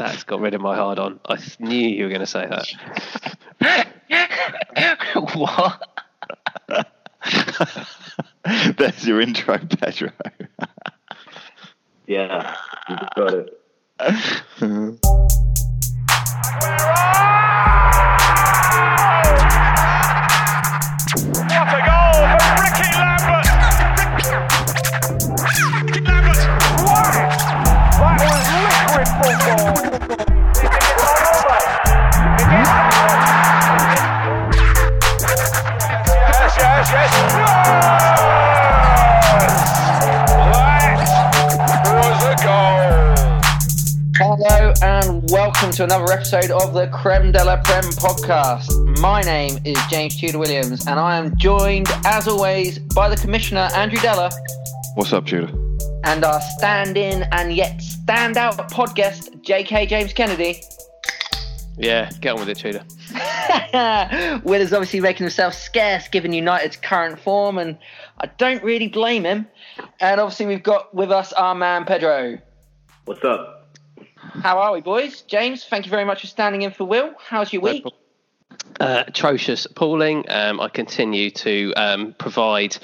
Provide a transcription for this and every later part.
That's got rid of my hard on. I knew you were going to say that. what? There's your intro, Pedro. Yeah, you got it. to another episode of the Creme de la Prem podcast. My name is James Tudor Williams and I am joined, as always, by the Commissioner Andrew Della What's up, Tudor? and our stand in and yet standout podcast, JK James Kennedy. Yeah, get on with it, Tudor. Will is obviously making himself scarce given United's current form, and I don't really blame him. And obviously, we've got with us our man Pedro. What's up? How are we, boys? James, thank you very much for standing in for Will. How's your week? Uh, atrocious, appalling. Um, I continue to um, provide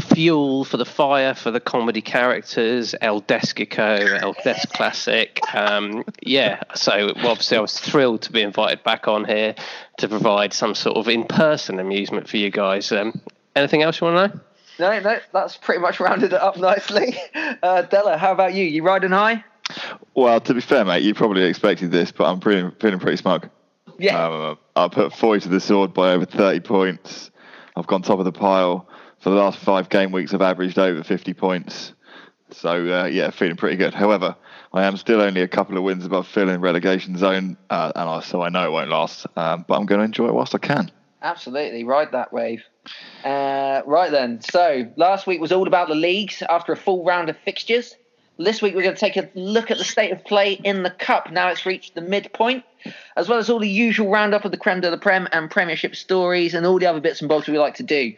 fuel for the fire for the comedy characters, El Desquico, El Des Classic. Um, yeah, so obviously I was thrilled to be invited back on here to provide some sort of in-person amusement for you guys. Um, anything else you want to know? No, no, that's pretty much rounded it up nicely. Uh, Della, how about you? You riding high? Well, to be fair, mate, you probably expected this, but I'm pretty, feeling pretty smug. Yeah. Um, I put 40 to the sword by over 30 points. I've gone top of the pile. For the last five game weeks, I've averaged over 50 points. So, uh, yeah, feeling pretty good. However, I am still only a couple of wins above Phil in relegation zone, uh, and I, so I know it won't last. Um, but I'm going to enjoy it whilst I can. Absolutely, ride that wave. Uh, right then, so last week was all about the leagues after a full round of fixtures. This week we're going to take a look at the state of play in the cup. Now it's reached the midpoint, as well as all the usual roundup of the creme de la prem and Premiership stories and all the other bits and bobs we like to do.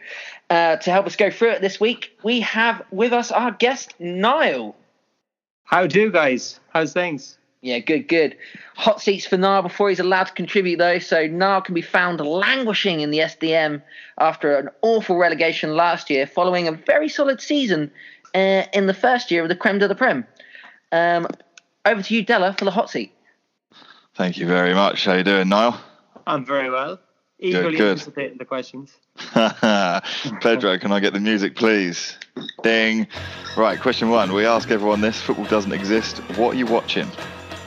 Uh, to help us go through it this week, we have with us our guest Niall. How do guys? How's things? Yeah, good, good. Hot seats for Niall before he's allowed to contribute, though. So Niall can be found languishing in the SDM after an awful relegation last year, following a very solid season uh, in the first year of the Creme de la Prem. Um, over to you, Della, for the hot seat. Thank you very much. How you doing, Niall? I'm very well. Eagerly good. anticipating the questions. Pedro, can I get the music, please? Ding. Right, question one. We ask everyone this football doesn't exist. What are you watching?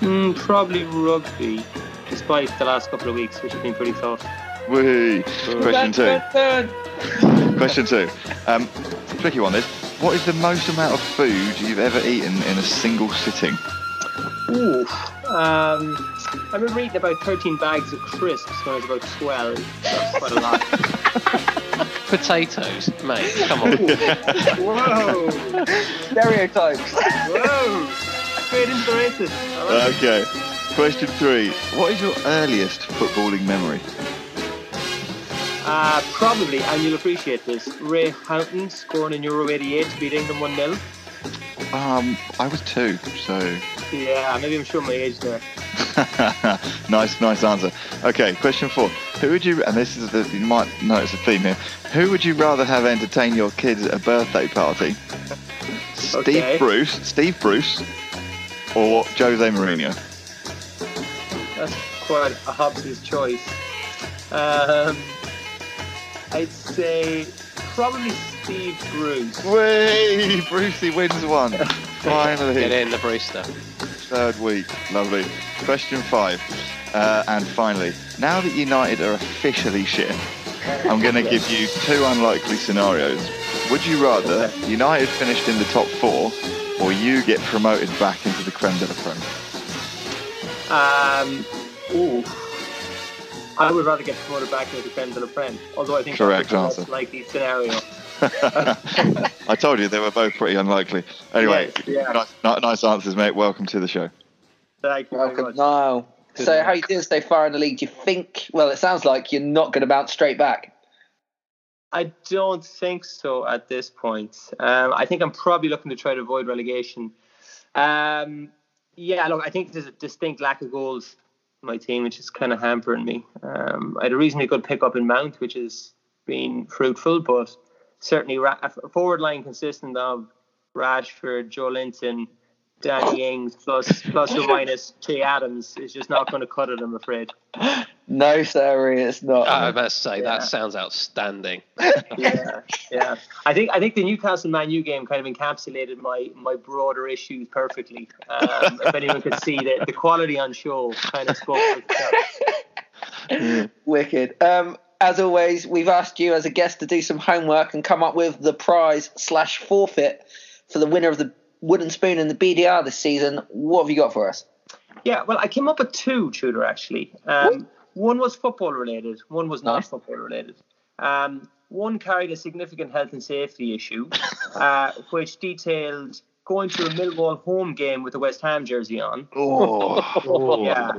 Mm, probably rugby, despite the last couple of weeks, which have been pretty tough. Whee. Question two. Dun, dun, Question two. Um, tricky one this. What is the most amount of food you've ever eaten in a single sitting? Ooh. Um, I remember eating about 13 bags of crisps when I was about 12. That's quite a lot. Potatoes, mate. Come on. Whoa! Stereotypes. Whoa! Straight into the races. I. Okay. Question three. What is your earliest footballing memory? Uh, probably, and you'll appreciate this, Ray Houghton scoring in Euro 88 to beat England 1 0. Um, I was two, so Yeah, maybe I'm showing my age there. nice, nice answer. Okay, question four. Who would you, and this is the, you might notice a theme here. Who would you rather have entertain your kids at a birthday party? Steve Okay. Bruce, Steve Bruce, or Jose Mourinho? That's quite a Hobbs's choice. Um, I'd say probably Steve Bruce. Whee! Brucey wins one. Finally. Get in the Brewster. Third week. Lovely. Question five. Uh, and finally, now that United are officially shit, I'm going to give you two unlikely scenarios. Would you rather United finished in the top four or you get promoted back into the creme de la creme? Um, ooh. I would rather get promoted back into the creme than a friend. although I think Correct that's the answer. most likely scenario. I told you they were both pretty unlikely. Anyway, Yeah, yeah. Nice, nice answers, mate. Welcome to the show. Thank you very Welcome, much. Niall. Good So, man. how you doing so far in the league? Do you think? Well, it sounds like you're not going to bounce straight back. I don't think so at this point. Um, I think I'm probably looking to try to avoid relegation. Um, Yeah, look, I think there's a distinct lack of goals in my team, which is kind of hampering me. Um, I had a reasonably good pickup in Mount, which has been fruitful, but certainly a forward line consistent of Rashford, Joelinton, Danny Ings, plus plus or minus Che Adams is just not going to cut it, I'm afraid. No, sorry, it's not. I was about to say Yeah. that sounds outstanding. yeah, yeah. I think I think the Newcastle Man U game kind of encapsulated my my broader issues perfectly. Um, if anyone could see that the quality on show kind of spoke for itself. Wicked. Um, as always, we've asked you as a guest to do some homework and come up with the prize slash forfeit for the winner of the wooden spoon in the BDR this season. What have you got for us? Yeah, well, I came up with two, Tudor, actually. Um, one was football related, one was not Nice. football related. Um, one carried a significant health and safety issue, uh, which detailed going to a Millwall home game with a West Ham jersey on. Oh, Yeah,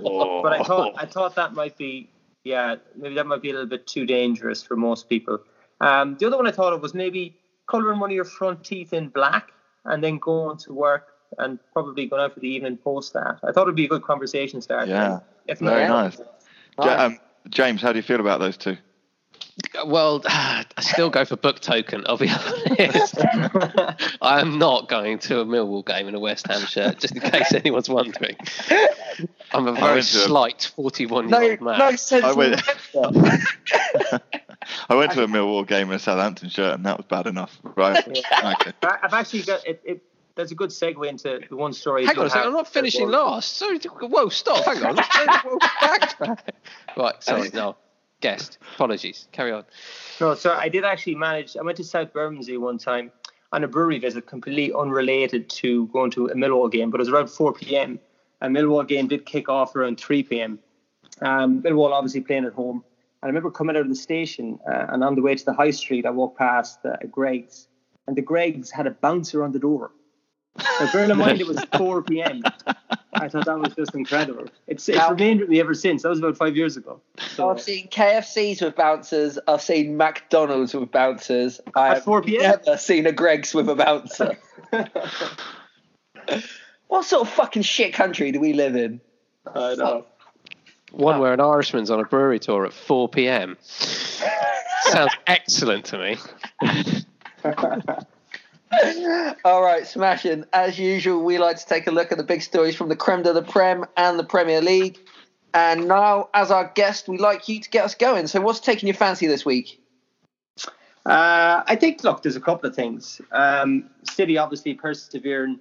but I thought I thought that might be yeah maybe that might be a little bit too dangerous for most people. Um, the other one I thought of was maybe colouring one of your front teeth in black and then going to work and probably going out for the evening post that. I thought it'd be a good conversation starter. Yeah, if very not, nice. Ja- um, James, how do you feel about those two? Well, I still go for book token. I'll be honest. I am not going to a Millwall game in a West Ham shirt, just in case anyone's wondering. I'm a very went to a- slight 41 No, year old man. no sense. I went- the- I went to a Millwall game in a Southampton shirt, and that was bad enough. Right? Okay. I- I've actually got it. it that's a good segue into the one story. Hang on a second, I'm not finishing last. Sorry, whoa, stop, hang on. Whoa, right, sorry, no. Guest, apologies. Carry on. No, so I did actually manage. I went to South Bermondsey one time on a brewery visit, completely unrelated to going to a Millwall game, but it was around 4 p.m. A Millwall game did kick off around 3 p.m. Um, Millwall obviously playing at home. And I remember coming out of the station uh, and on the way to the high street, I walked past uh, Greggs, and the Greggs had a bouncer on the door. Now, bearing in mind it was 4 p.m., I thought that was just incredible. It's, it's Now- remained with me ever since. That was about five years ago. So, I've seen KFCs with bouncers. I've seen McDonald's with bouncers. I At have 4 p.m.? never seen a Greggs with a bouncer. what sort of fucking shit country do we live in? I know. One where an Irishman's on a brewery tour at 4 p.m. Sounds excellent to me. All right, smashing. As usual, we like to take a look at the big stories from the creme de la Prem and the Premier League. And now, as our guest, we'd like you to get us going. So, what's taking your fancy this week? Uh, I think, look, there's a couple of things. Um, City obviously persevering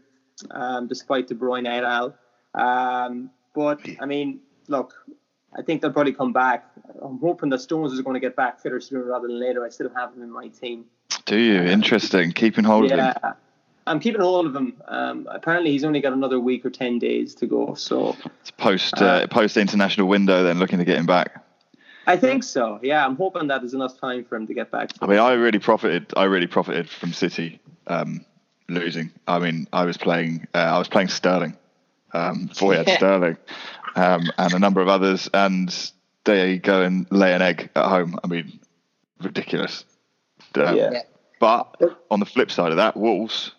um, despite De Bruyne et al. Um, but, I mean, look, I think they'll probably come back. I'm hoping that Stones is going to get back fitter sooner rather than later. I still have him in my team. Do you? Interesting. Keeping hold of him. Yeah, I'm keeping hold of him. Um, apparently, he's only got another week or 10 days to go. So It's post uh, post international window, then looking to get him back. I think so. Yeah, I'm hoping that there's enough time for him to get back. I mean, I really profited. I really profited from City um, losing. I mean, I was playing. Uh, I was playing Sterling. Um, had Yeah. Sterling, um, and a number of others, and they go and lay an egg at home. I mean, ridiculous. Um, Yeah. But on the flip side of that, Wolves.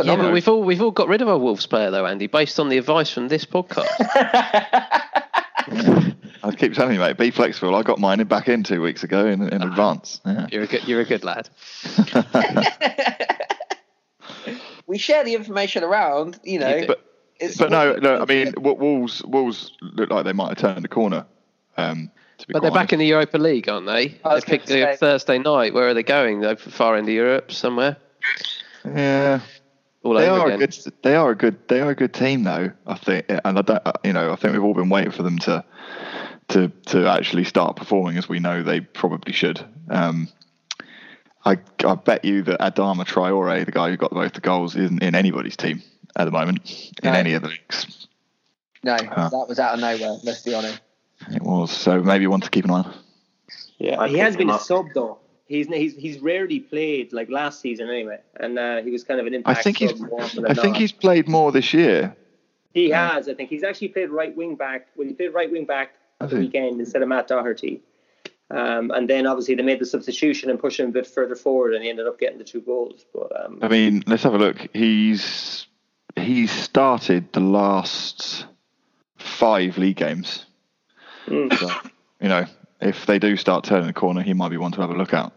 Yeah, but we've all we've all got rid of our Wolves player though, Andy, based on the advice from this podcast. I keep telling you, mate, be flexible. I got mine back in two weeks ago in, in advance. Yeah. You're a good you're a good lad. we share the information around, you know. You. But it's but no, no. I mean, Wa- Wolves Wolves look like they might have turned the corner. Um, to be But they're quite back in the Europa League, aren't they? They was picked say- Thursday night. Where are they going? They're far into Europe somewhere. yeah. All They over are a good. They are a good. They are a good team, though. I think, and I don't. uh, You know, I think we've all been waiting for them to, to, to actually start performing as we know they probably should. Um, I, I bet you that Adama Traore, the guy who got both the goals, isn't in anybody's team at the moment in No. any of the leagues. no, Huh. that was out of nowhere. Let's be honest. It was so maybe one to keep an eye on. Yeah, I he has been him a sub though. He's he's he's rarely played like last season anyway, and uh, he was kind of an impact. I think he's. more I think not. he's played more this year. He has. I think he's actually played right wing back. When he played right wing back Has the weekend instead of Matt Doherty, um, and then obviously they made the substitution and pushed him a bit further forward, and he ended up getting the two goals. But um, I mean, let's have a look. He's he's started the last five league games. Mm. So, you know, if they do start turning the corner, he might be one to have a look at.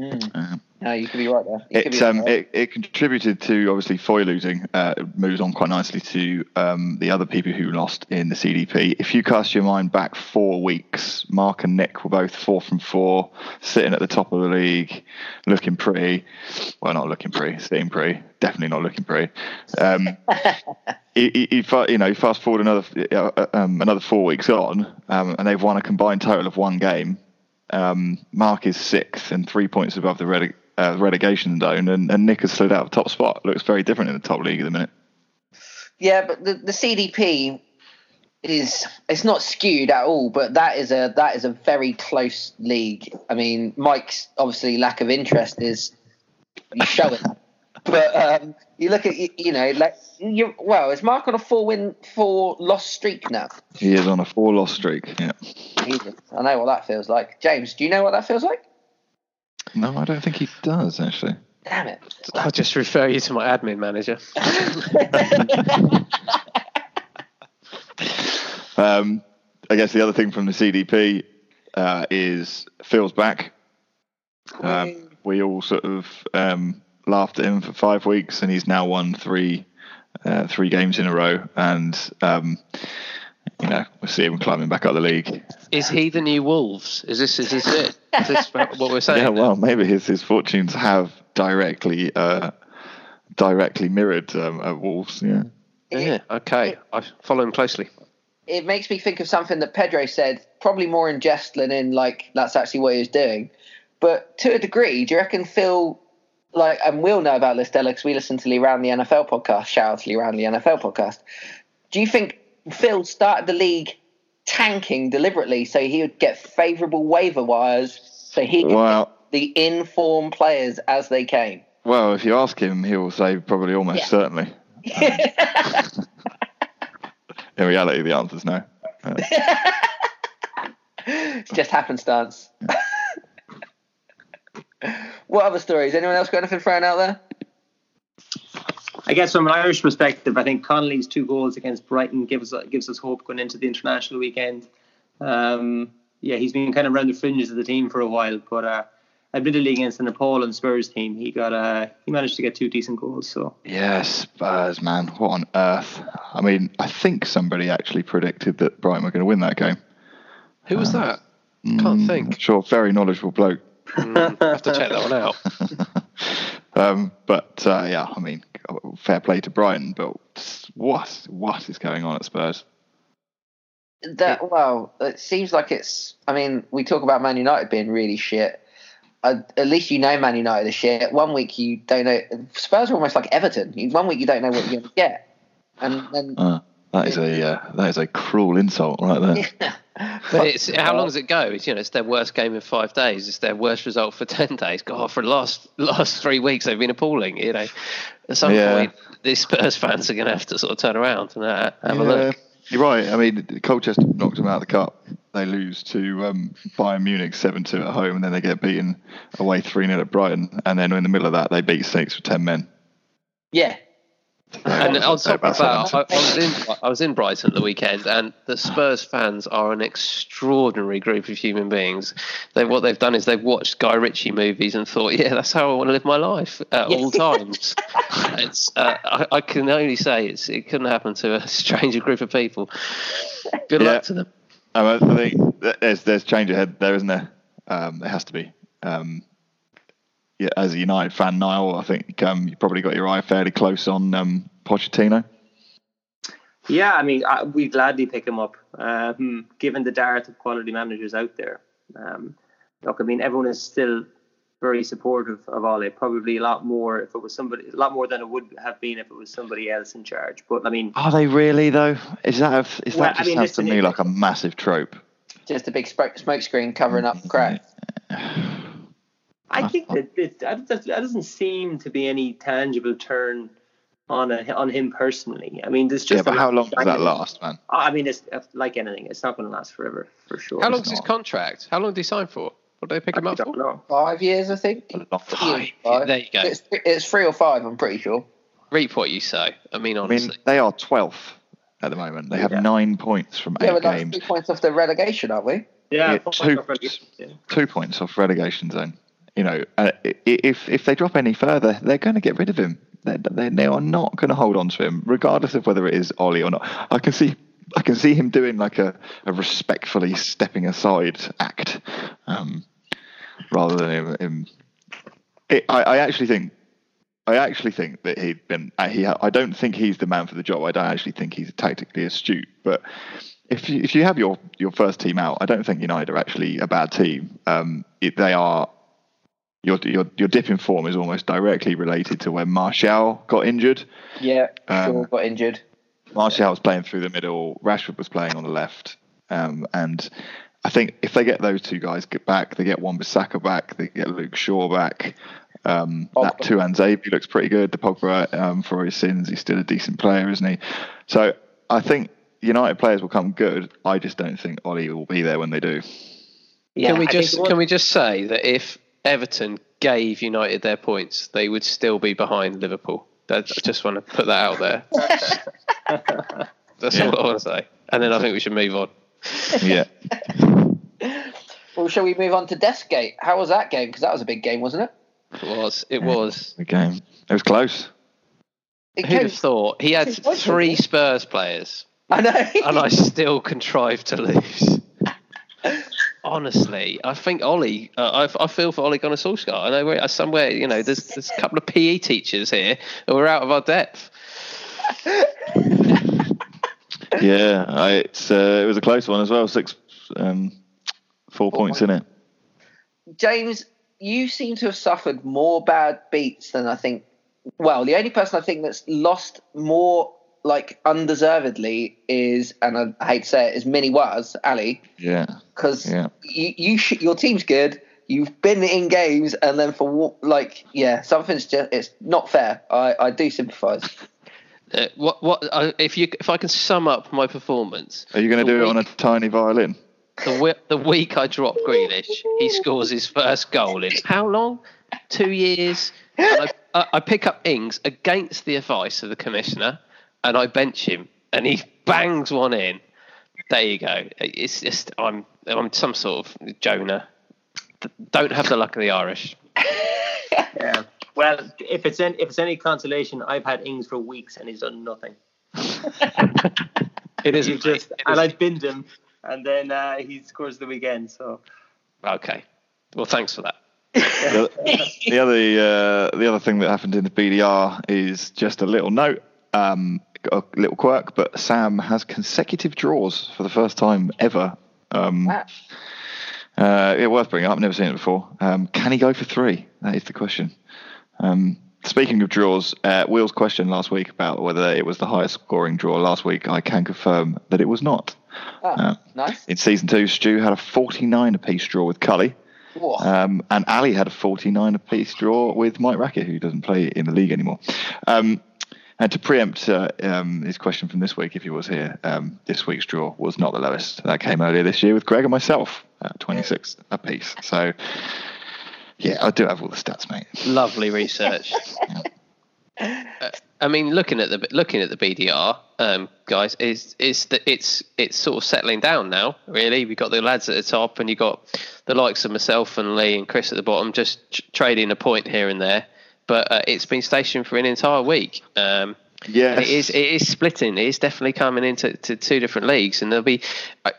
Mm. Um, No, you could be right there. You be um, right. it, it contributed to obviously Foy losing. Uh, it moves on quite nicely to um, the other people who lost in the CDP. If you cast your mind back four weeks, Mark and Nick were both four from four, sitting at the top of the league, looking pretty. Well, not looking pretty, sitting pretty. Definitely not looking pretty. Um, you, you, you know, you fast forward another uh, um, another four weeks on, um, and they've won a combined total of one game. Um, Mark is sixth and three points above the rele- uh, relegation zone, and, and Nick has slid out of the top spot. Looks very different in the top league at the minute. Yeah, but the, the CDP is it's not skewed at all, but that is a that is a very close league. I mean, Mike's obviously lack of interest is showing. But um, you look at you, you know like you well, is Mark on a four win four loss streak now? He is on a four loss streak. Yeah. Jesus, I know what that feels like. James, do you know what that feels like? No, I don't think he does actually. Damn it. I'll just refer you to my admin manager. Um, I guess the other thing from the CDP uh, is Phil's back. Um, we all sort of um, laughed at him for five weeks, and he's now won three uh, three games in a row. And um, you know, we see him climbing back up the league. Is he the new Wolves? Is this is this it? Is this what we're saying? Yeah, now? well, maybe his his fortunes have directly uh, directly mirrored um, at Wolves. Yeah. yeah. Okay, I follow him closely. it makes me think of something that Pedro said, probably more in jest than in like that's actually what he was doing. But to a degree, do you reckon Phil, like, and we'll know about this, Della, because we listen to Lee Round the NFL podcast. Shout out to Lee Round the NFL podcast. Do you think Phil started the league tanking deliberately so he would get favourable waiver wires so he could Well, get the in-form players as they came? well, if you ask him, he will say probably almost Yeah. certainly. In reality, the answer is no. Uh, it's just happenstance. what other stories? Anyone else got anything thrown out there? I guess from an Irish perspective, I think Connolly's two goals against Brighton gives gives us hope going into the international weekend. Um, yeah, he's been kind of around the fringes of the team for a while, but uh, admittedly against the Nepal and Spurs team, he got uh, he managed to get two decent goals. So yeah, Spurs, man. What on earth? I mean, I think somebody actually predicted that Brighton were going to win that game. Who was that? Can't Mm, think. Sure, very knowledgeable bloke. Mm, I have to check that one out. um, but uh, yeah, I mean, fair play to Brighton, but what what is going on at Spurs? That well, it seems like it's. I mean, we talk about Man United being really shit. Uh, at least you know Man United is shit. One week you don't know. Spurs are almost like Everton. One week you don't know what you're going to get, and then Uh, that is a uh, that is a cruel insult right there. But it's how long does it go? It's you know it's their worst game in five days. It's their worst result for ten days. God, for the last last three weeks they've been appalling. You know, at some Yeah. point these Spurs fans are going to have to sort of turn around and uh, have a look. You're right. I mean, Colchester knocked them out of the cup. They lose to um, Bayern Munich 7 2 at home, and then they get beaten away 3 0 at Brighton. And then in the middle of that, they beat Saints with 10 men. yeah, And on top of that, I, I was in I was in Brighton at the weekend, and the Spurs fans are an extraordinary group of human beings. They what they've done is they've watched Guy Ritchie movies and thought, yeah, that's how I want to live my life at all times. it's uh, I, I can only say it's it couldn't happen to a stranger group of people. Good Yeah. luck to them. Um, I think there's there's change ahead there, isn't there? Um, there has to be. Um, yeah, as a United fan, Niall, I think um, you probably got your eye fairly close on um, Pochettino. yeah, I mean, I, we gladly pick him up, um, given the dearth of quality managers out there. Um, look, I mean, everyone is still very supportive of Ole. Probably a lot more if it was somebody, a lot more than it would have been if it was somebody else in charge. But I mean, Are they really though? Is that a, is Well, that I just mean, sounds to me like a massive trope? just a big smoke smoke screen covering up crap. I think that it, that that doesn't seem to be any tangible turn on a, on him personally. I mean, there's just yeah, but how long of does that last, man? I mean, it's uh, like anything; it's not going to last forever, for sure. How it's long's his contract? How long did he sign for? What did they pick him up for? know. Five years, I think. A long Three or five. There you go. It's, it's three or five. I'm pretty sure. reap what you sow. I mean, I honestly. mean, they are 12th at the moment. They have Yeah. nine points from Yeah, eight we're like games, three points off the relegation, aren't we? Yeah, Yeah, two- off relegation, yeah. two points off relegation zone. You know, uh, if if they drop any further, they're going to get rid of him. They, they, they are not going to hold on to him, regardless of whether it is Ole or not. I can see. I can see him doing like a, a respectfully stepping aside act, um, rather than him. him it, I, I actually think I actually think that he'd been. uh, He. I don't think he's the man for the job. I don't actually think he's tactically astute. But if you if you have your your first team out, I don't think United are actually a bad team. Um, it, they are. Your, your your dip in form is almost directly related to when Martial got injured. Yeah, Um, Shaw got injured. Martial was playing through the middle. Rashford was playing on the left. Um, and I think if they get those two guys get back, they get Wan Bissaka back, they get Luke Shaw back. Um, that two and Xavier looks pretty good. The Pogba, um, for his sins, he's still a decent player, isn't he? So I think United players will come good. I just don't think Ole will be there when they do. Yeah, can we I just can we just say that if Everton gave United their points, they would still be behind Liverpool. That, I just want to put that out there. That's Yeah. all I want to say. And then I think we should move on. Yeah. Well, shall we move on to Deskgate? How was that game? Because that was a big game, wasn't it? It was. It was. The game. It was close. It Who'd have thought? He had three? Spurs players, I know. and I still contrived to lose. Honestly, I think Ole. Uh, I, I feel for Ole Gunnar Solskjaer. I know we're somewhere. You know, there's there's a couple of PE teachers here who are out of our depth. Yeah. I, it's uh, it was a close one as well. Six, um, four points in it. James, you seem to have suffered more bad beats than I think. Well, the only person I think that's lost more, like undeservedly, is, and I, I hate to say it, is Minnie was Ali, Yeah. because Yeah. you, you sh- your team's good. You've been in games, and then for wa- like, yeah, something's just it's not fair. I, I do sympathise. Uh, what what uh, if you if I can sum up my performance? Are you going to The do it on a tiny violin? The, wi- the week I drop Grealish, he scores his first goal in how long? Two years. I, I, I pick up Ings against the advice of the commissioner, and I bench him, and he bangs one in. There you go. It's just I'm I'm some sort of Jonah. Don't have the luck of the Irish. Yeah. Well, if it's any, if it's any consolation, I've had Ings for weeks and he's done nothing. It He's isn't just. It and I isn't. binned him, and then uh, he scores the weekend. So okay. Well, thanks for that. the, the other uh, the other thing that happened in the BDR is just a little note, um, a little quirk, but Sam has consecutive draws for the first time ever. Um, Wow. uh, yeah, worth bringing up. Never seen it before. Um, can he go for three? That is the question. Um, speaking of draws, uh, Will's question last week about whether it was the highest scoring draw last week, I can confirm that it was not. Oh, Uh, nice. In season two, Stu had a 49 apiece draw with Cully. Um, and Ali had a 49 apiece draw with Mike Rackett, who doesn't play in the league anymore. Um, and to preempt uh, um, his question from this week, if he was here, um, this week's draw was not the lowest. That came earlier this year with Greg and myself at 26 apiece. So, yeah, I do have all the stats, mate. Lovely research. Uh, I mean, looking at the looking at the BDR, um, guys, is is that it's it's sort of settling down now. Really, we got the lads at the top, and you got the likes of myself and Lee and Chris at the bottom, just tr- trading a point here and there. But uh, it's been stationed for an entire week. Um, Yes. and it is it is splitting. It is definitely coming into to two different leagues, and there'll be uh,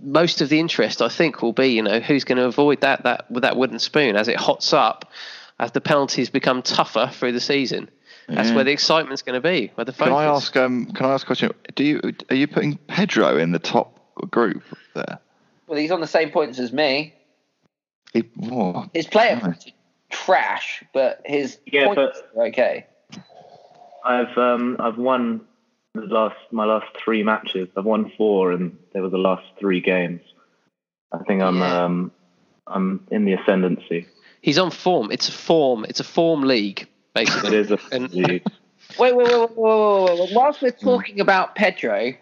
most of the interest. I think will be you know who's going to avoid that that with that wooden spoon as it hots up, as the penalties become tougher through the season. That's Yeah. where the excitement's going to be. Where the focus. Can I ask? Um, can I ask a question? Do you are you putting Pedro in the top group there? Well, he's on the same points as me. He, oh, His player Nice. points are trash, but his Yeah, points are okay. I've um I've won the last my last three matches. I've won four, and they were the last three games. I think I'm Yeah. um I'm in the ascendancy. He's on form. It's a form. It's a form league basically. It is a And- league. Wait, wait, wait, wait, wait, wait, wait. Whilst we're talking about Pedro,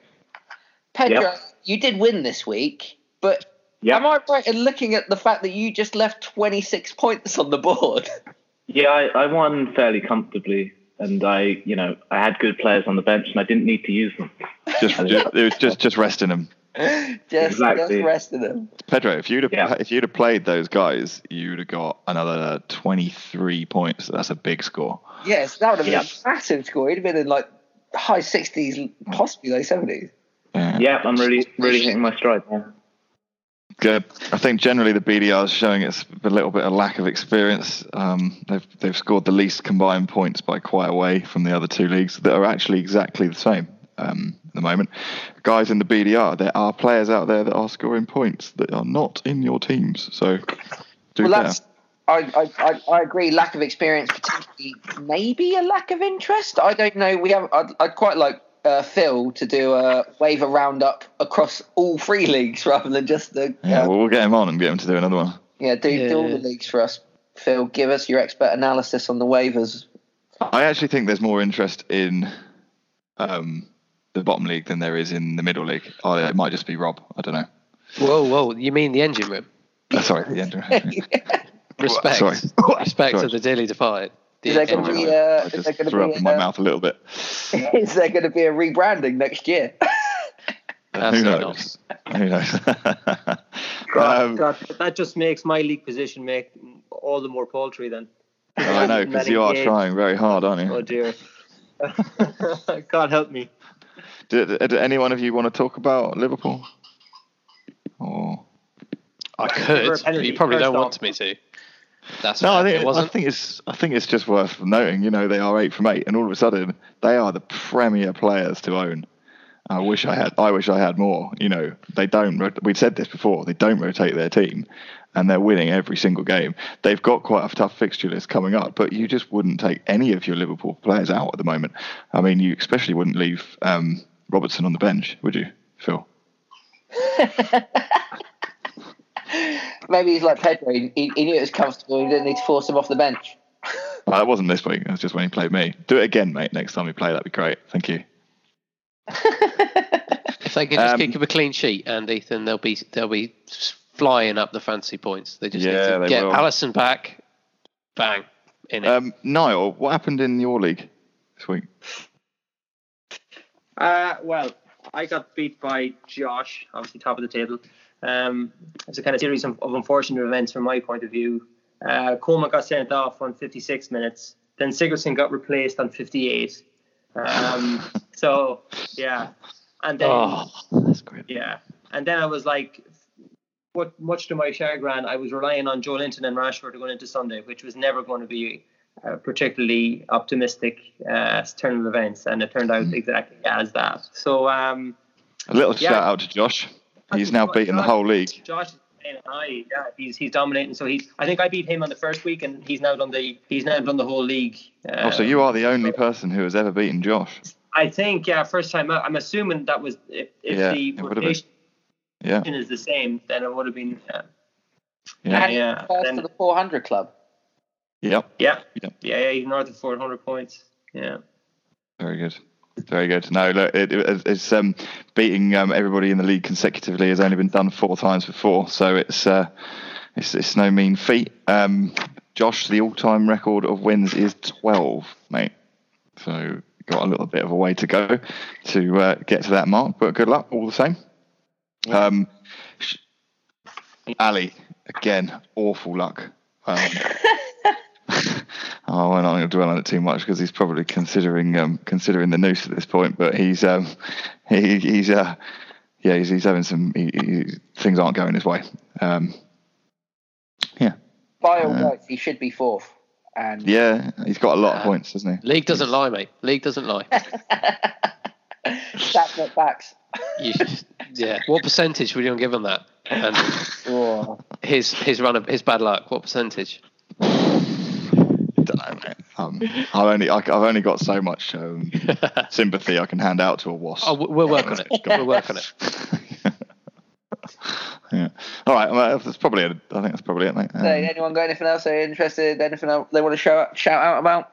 Pedro, Yep. you did win this week, but Yeah, am I right in looking at the fact that you just left 26 points on the board? yeah. I, I won fairly comfortably. and I, you know, I had good players on the bench, and I didn't need to use them. Just, just it was just just resting them. just, Exactly. just resting them. Pedro, if you'd have Yeah. if you'd have played those guys, you'd have got another twenty three points. That's a big score. Yes, that would have been Yeah. a massive score. He'd have been in like high 60s, possibly low 70s. Yeah. Yeah, I'm really, really hitting my stride. Man. Good. I think generally the BDR is showing it's a little bit of lack of experience. Um, they've they've scored the least combined points by quite a way from the other two leagues that are actually exactly the same um, at the moment. Guys in the BDR, there are players out there that are scoring points that are not in your teams. So do well, that's. I, I, I, I agree. Lack of experience, potentially, maybe a lack of interest. I don't know. We have. I'd, I'd quite like uh, Phil to do a waiver roundup across all three leagues rather than just the. Yeah, uh, well, we'll get him on and get him to do another one. yeah, do, do all the leagues for us. Phil, give us your expert analysis on the waivers. I actually think there's more interest in um, the bottom league than there is in the middle league. Oh, it might just be Rob. I don't know. Whoa, whoa! You mean the engine room? Uh, sorry, the engine room. Respect. Sorry. Respect Sorry. to the Daily Defiant. The Is there gonna be, room. uh, I is just there gonna threw be, up in my uh, mouth a little bit. Is there going to be a rebranding next year? Who knows? Who knows? God, um, God, that just makes my league position make all the more paltry then. I know because you are Games. trying very hard, aren't you? Oh dear. God help me. Do, do, do any one of you want to talk about Liverpool? Or I could, but penalty, you probably don't first want me to. That's no, I think it I wasn't. think it's I think it's just worth noting. You know, they are eight from eight, and all of a sudden they are the premier players to own. I wish I had. I wish I had more. You know, they don't. We'd said this before. They don't rotate their team, and they're winning every single game. They've got quite a tough fixture list coming up, but you just wouldn't take any of your Liverpool players out at the moment. I mean, you especially wouldn't leave um, Robertson on the bench, would you, Phil? Maybe he's like Pedro. He, he knew it was comfortable. He didn't need to force him off the bench. Well, that wasn't this week. It was just when he played me. Do it again, mate. Next time we play, that'd be great. Thank you. If they can just Um, keep a clean sheet, Andy, then they'll be they'll be flying up the fancy points. They just Yeah, need they to get will. Alisson back. Bang. In it. Um, Niall, what happened in your league this week? Uh, well, I got beat by Josh, obviously top of the table. Um, it's a kind of series of, of unfortunate events from my point of view. Uh, Coleman got sent off on 56 minutes. Then Sigurdsson got replaced on 58. Um, so yeah, and then oh, that's great. yeah, and then I was like, what much to my chagrin, I was relying on Joelinton and Rashford going into Sunday, which was never going to be a particularly optimistic uh, turn of events, and it turned out exactly as that. So um, A little Yeah. shout out to Josh. He's now Josh- beaten the whole league. Josh is playing high. Yeah, he's he's dominating. So he, I think I beat him on the first week, and he's now done the he's now done the whole league. Uh, Oh, so you are the only person who has ever beaten Josh. I think yeah, first time out. I'm assuming that was if, if Yeah, the it been. rotation Yeah, is the same, then it would have been. Uh, yeah, And yeah, First then- to the 400 club. yep. yeah, Yeah. yeah, yeah. He's north of 400 points. Yeah. Very good. Very good. No, look, it, it, it's um, beating um, everybody in the league consecutively has only been done four times before, so it's uh, it's, it's no mean feat. Um, Josh, the all-time record of wins is 12, mate. So got a little bit of a way to go to uh, get to that mark, but good luck all the same. Um, Ali, again, awful luck. Um, oh, we're not going to dwell on it too much because he's probably considering um, considering the noose at this point. But he's um, he, he's uh, yeah, he's, he's having some he, he, things aren't going his way. Um, yeah, By all Uh, rights, he should be fourth. And yeah, he's got a lot of Uh, points, doesn't he? League doesn't lie, mate. League doesn't lie. stats not backs. You, yeah. What percentage would you give on that? And his his run of his bad luck. What percentage? Don't know, mate. Um, I've only I, I've only got so much um, sympathy I can hand out to a wasp. Oh, we'll work on it. We'll work on it. yeah. All right. Well, that's probably it. I think that's probably it, mate. Um, So, anyone got anything else they're interested? Anything else they want to shout shout out about?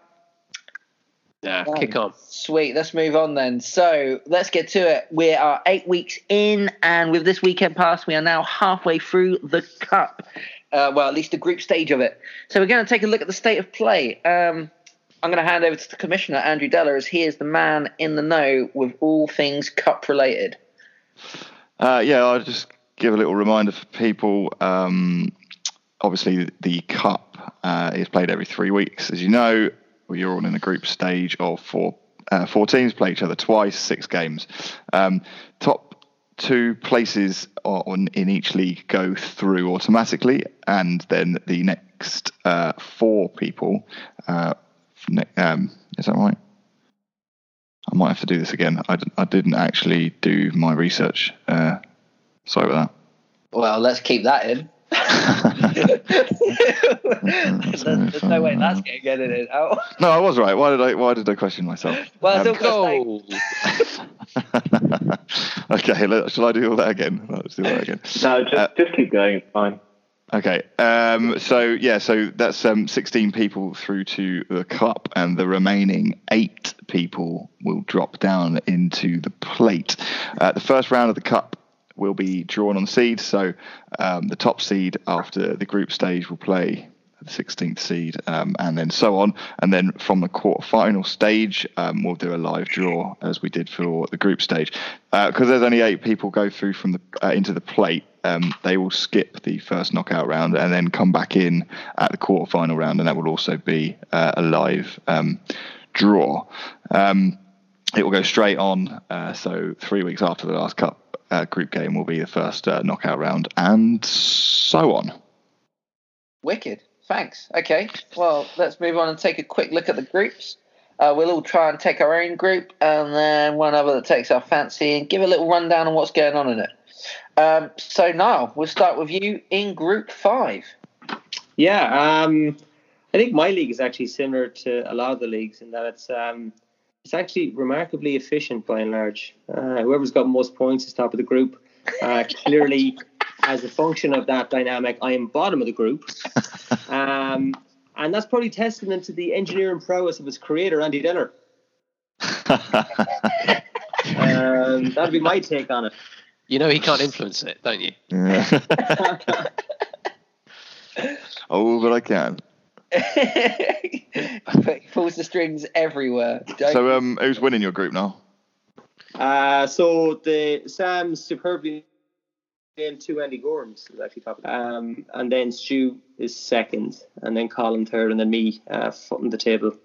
Yeah, kick on. Sweet. Let's move on then. So let's get to it. We are eight weeks in, and with this weekend pass, we are now halfway through the cup. Uh, well, at least the group stage of it. So we're going to take a look at the state of play. Um, I'm going to hand over to the commissioner, Andrew Deller, as he is the man in the know with all things cup related. Uh, yeah, I'll just give a little reminder for people. Um, obviously, the cup uh, is played every three weeks. As you know, you're all in a group stage of four. Uh, four teams play each other twice, six games. Um, top two places on in each league go through automatically, and then the next uh, four people. Uh, ne- um, is that right? I might have to do this again. I, d- I didn't actually do my research. Uh, sorry about that. Well, let's keep that in. There's, there's no way that's getting edited out. that. No, I was right. Why did I? Why did I question myself? Well, Um, it's all first okay, let, shall I do all that again? Let's do that again. No, just Uh, just keep going. It's fine. Okay. Um, so yeah, so that's um, 16 people through to the cup, and the remaining eight people will drop down into the plate. Uh, the first round of the cup will be drawn on seed. So um, the top seed after the group stage will play the 16th seed, um, and then so on. And then from the quarter-final stage, um, we'll do a live draw as we did for the group stage. Because there's only eight people go through from the uh, into the plate, um, they will skip the first knockout round and then come back in at the quarter-final round, and that will also be uh, a live um, draw. Um, it will go straight on. Uh, so three weeks after the last cup uh, group game will be the first uh, knockout round, and so on. Wicked. Thanks. Okay. Well, let's move on and take a quick look at the groups. Uh, we'll all try and take our own group and then one other that takes our fancy and give a little rundown on what's going on in it. Um, so, Niall, we'll start with you in Group 5. Yeah, um, I think my league is actually similar to a lot of the leagues in that it's um, it's actually remarkably efficient by and large. Uh, whoever's got most points is top of the group. Uh, clearly, as a function of that dynamic, I am bottom of the group, um, and that's probably testament to the engineering prowess of its creator, Andy Diller. Um, that'd be my take on it. You know he can't influence it, don't you? oh, but I can. He pulls the strings everywhere. Don't So, um, who's winning your group now? Uh, so the Sam superbly named two Andy Gorms is actually top. Um, and then Stu is second, and then Colin third, and then me uh, footing the table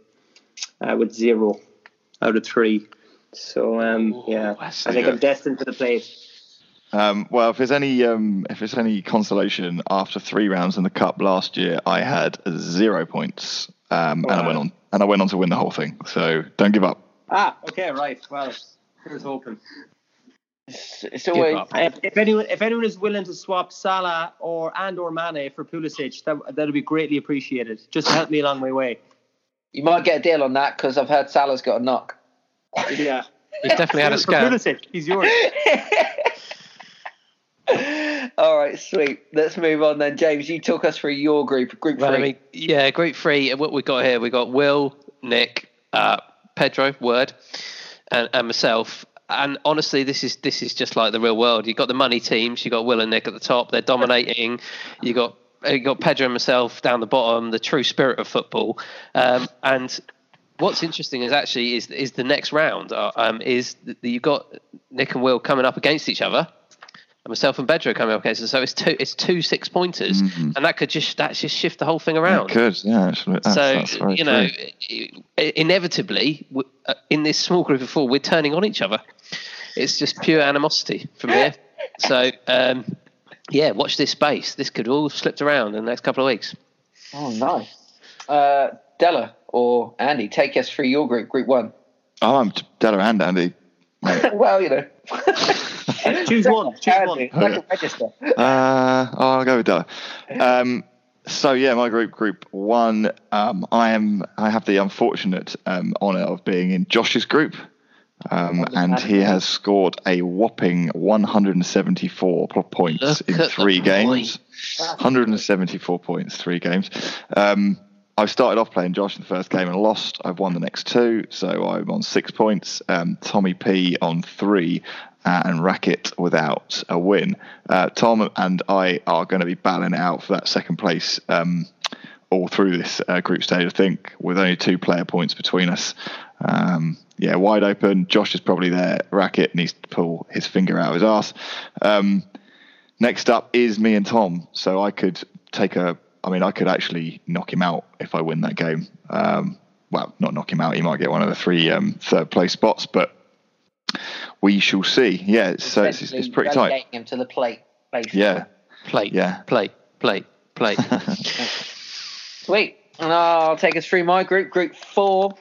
uh, with zero out of three. So um, Ooh, yeah, I think good. I'm destined for the plate. Um, well, if there's any um, if there's any consolation, after three rounds in the cup last year, I had zero points, um, and I went on and I went on to win the whole thing. So don't give up. Ah, okay, right. Well, here's hoping. It's, it's always up. If, if anyone if anyone is willing to swap Salah or and or Mane for Pulisic, that that'd be greatly appreciated. Just to help me along my way. you might get a deal on that because I've heard Salah's got a knock. Yeah. He's definitely had a For scan. Pulisic, he's yours. All right, sweet. Let's move on then, James. You talk us through your group, Group Well, Three. I mean, yeah, group three. And What we've got here, we've got Will, Nick, uh, Pedro, Word, and, and myself. And honestly, this is this is just like the real world. You've got the money teams. You've got Will and Nick at the top. They're dominating. You got you got Pedro and myself down the bottom. The true spirit of football. Um, and what's interesting is actually is is the next round. Uh, um, is that you've got Nick and Will coming up against each other. And myself and Pedro coming up against us. So it's two it's two six pointers, Mhm. and that could just that just shift the whole thing around. It could, yeah. Actually, that's, so that's very you know, true. inevitably uh, in this small group of four, we're turning on each other. It's just pure animosity from here. So um, yeah, watch this space. This could all have slipped around in the next couple of weeks. Oh, nice. Uh, Della or Andy, take us through your group, Group One. Oh, I'm Della and Andy. well, you know. Choose one. Choose one. Like register. Uh, oh, I'll go with Della. Um, so yeah, my group, Group One. Um, I am. I have the unfortunate um, honour of being in Josh's group, um, and he has scored a whopping 174 points Look in three boy. games. 174 points, three games. Um, I started off playing Josh in the first game and lost. I've won the next two, so I'm on six points. Um, Tommy P on three, uh, and Racket without a win. Uh, Tom and I are going to be battling it out for that second place um, all through this uh, group stage. I think with only two player points between us. Um, yeah, wide open. Josh is probably there. Racket needs to pull his finger out of his ass. Um, next up is me and Tom. So I could take a. I mean, I could actually knock him out if I win that game. Um, well, not knock him out. He might get one of the three um, third place spots, but we shall see. Yeah, it's, so it's, it's, it's pretty tight. Relegating him to the plate, basically. Yeah, Plate. Yeah. Plate. Plate. Plate. Sweet. And I'll take us through my group, Group Four,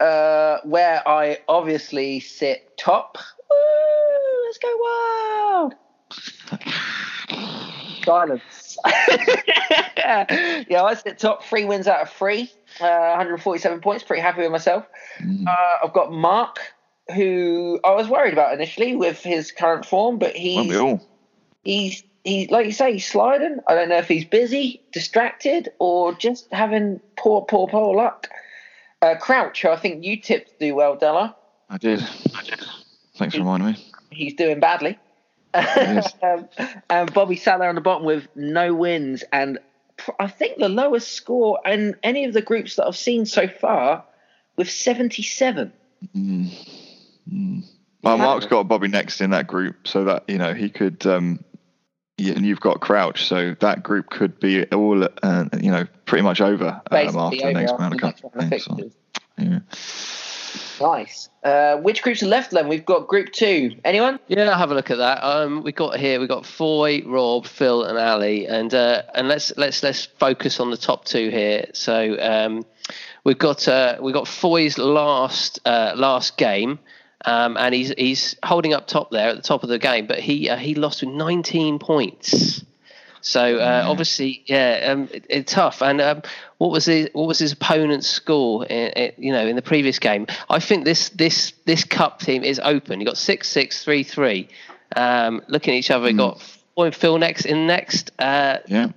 uh, where I obviously sit top. Woo, let's go wild. Silence. yeah, I sit top. Three wins out of three. Uh, 147 points. Pretty happy with myself. Uh, I've got Mark, who I was worried about initially with his current form, but he's all? he's he like you say he's sliding. I don't know if he's busy, distracted, or just having poor, poor, poor luck. Uh, Crouch, who I think you tipped to do well, Della. I did. I did. Thanks for reminding me. He's doing badly. Um, and Bobby sat there on the bottom with no wins, and pr- I think the lowest score in any of the groups that I've seen so far, with seventy-seven. Well, Mark's got Bobby next in that group, so that you know he could. Um, yeah, and you've got Crouch, so that group could be all, uh, you know, pretty much over um, after the over next round of the next cup. round of things, so, yeah. Nice. Uh, which groups are left then? We've got Group Two. Anyone? Yeah, have a look at that. Um, we got here. We got Foy, Rob, Phil, and Ali, and uh, and let's let's let's focus on the top two here. So um, we've got uh, we got Foy's last uh, last game, um, and he's he's holding up top there at the top of the game, but he uh, he lost with 19 points. So uh, obviously, yeah, um, it, it's tough. And um, what was his what was his opponent's score? In, in, you know, in the previous game, I think this this this cup team is open. You got six six three three. Um, looking at each other, you got Phil next in next. Uh, yeah.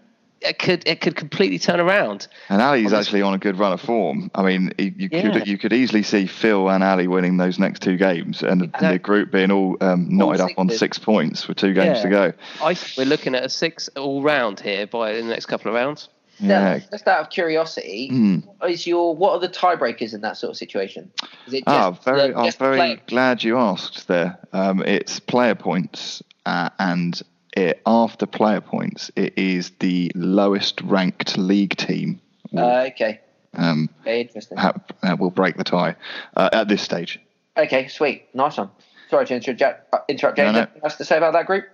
It could it could completely turn around. And Ali's Obviously- actually on a good run of form. I mean, you, you Yeah. could you could easily see Phil and Ali winning those next two games, and the, the group being all um, knotted up on six points with two games Yeah. to go. I think we're looking at a six all round here by the next couple of rounds. Yeah. Just out of curiosity, Hmm. is your what are the tiebreakers in that sort of situation? Is it just Ah, very, the- I'm very player- glad you asked there. Um, it's player points, uh, and it, after player points, it is the lowest ranked league team. Uh, okay. Um, Okay, interesting. ha- uh, will break the tie uh, at this stage. Okay, sweet, nice one. Sorry to interrupt, uh, interrupt James. No, no. Anything else to say about that group?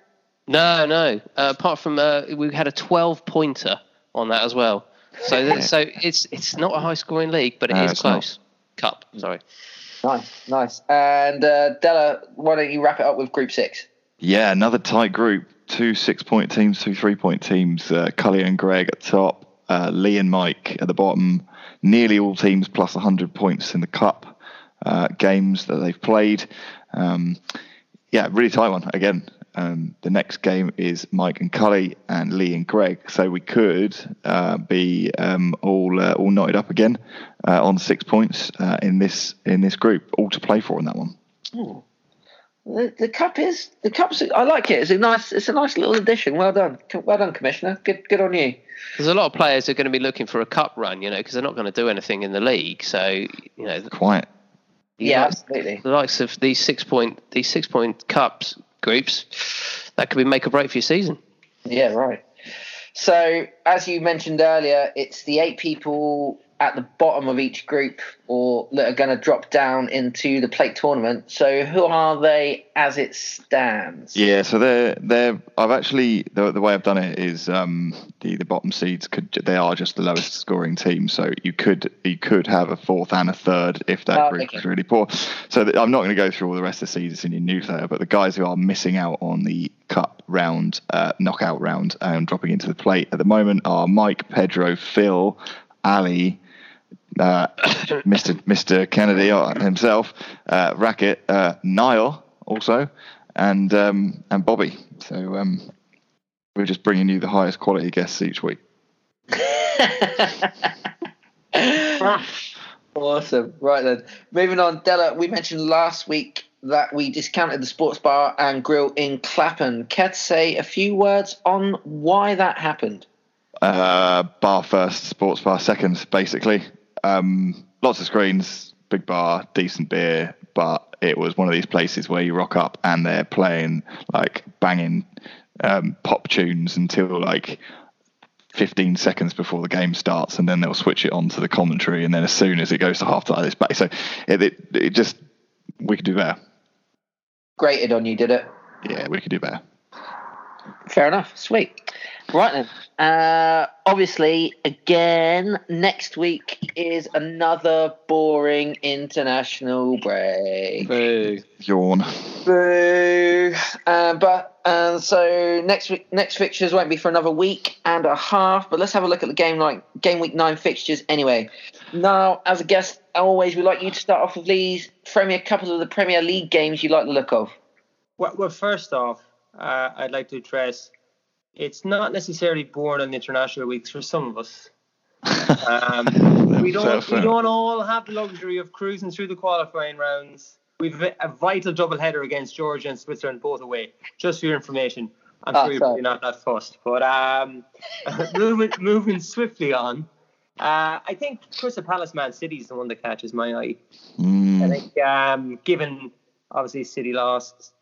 No, no. Uh, apart from uh, we had a 12 pointer on that as well. So that, so it's it's not a high scoring league, but it No, is it's not. close. Cup, sorry. Nice, nice. And uh, Della, why don't you wrap it up with Group Six? Yeah, another tight group. Two six point teams, two three point teams. Uh, Cully and Greg at top, uh, Lee and Mike at the bottom. Nearly all teams plus 100 points in the cup uh, games that they've played. Um, yeah, really tight one. Again, um, the next game is Mike and Cully and Lee and Greg. So we could uh, be um, all uh, all knotted up again uh, on six points uh, in this in this group, all to play for in that one. The, the cup is the cup's. I like it. It's a nice. It's a nice little addition. Well done. Well done, Commissioner. Good. Good on you. There's a lot of players who are going to be looking for a cup run, you know, because they're not going to do anything in the league. So you know, the, Quite. Yeah, likes, absolutely. the likes of these six point these six point cups groups, that could be make or break for your season. Yeah, right. So, as you mentioned earlier, it's the eight people at the bottom of each group or that are going to drop down into the plate tournament. So, who are they as it stands? Yeah, so they're they're. I've actually the the way I've done it is um, the the bottom seeds could they are just the lowest scoring team. So you could you could have a fourth and a third if that Oh, group okay. was really poor. So that, I'm not going to go through all the rest of the seeds in your newsletter, but the guys who are missing out on the cup round, uh, knockout round, and dropping into the plate at the moment are Mike, Pedro, Phil, Ali. Uh, Mr. Mr. Kennedy uh, himself, uh, Racket, uh, Niall also, and um, and Bobby. So um, we're just bringing you the highest quality guests each week. Awesome. Right then. Moving on, Della, we mentioned last week that we discounted the sports bar and grill in Clapham. Care to say a few words on why that happened? uh, bar first, sports bar second, basically. Um, lots of screens, big bar, decent beer, but it was one of these places where you rock up and they're playing like banging um, pop tunes until like 15 seconds before the game starts, and then they'll switch it on to the commentary, and then as soon as it goes to half time, it's back. So it, it, it just we could do better. Grated on you, did it? Yeah, we could do better. Fair enough. Sweet. Right then. Uh, obviously, again, next week is another boring international break. Boo. Yawn. Boo. Uh, but uh, so next week, next fixtures won't be for another week and a half. But let's have a look at the game like game week nine fixtures anyway. Now, as a guest, always we like you to start off with these. Throw me a couple of the Premier League games you like the look of. Well, well first off, uh, I'd like to address it's not necessarily born on international weeks for some of us. Um, we don't fair. we don't all have the luxury of cruising through the qualifying rounds. We've a a vital double header against Georgia and Switzerland both away. Just for your information. I'm Ah, sure you're probably not that fussed. But um, moving moving swiftly on. Uh, I think Crystal Palace Man City is the one that catches my eye. I Mm, think um, given obviously City lost,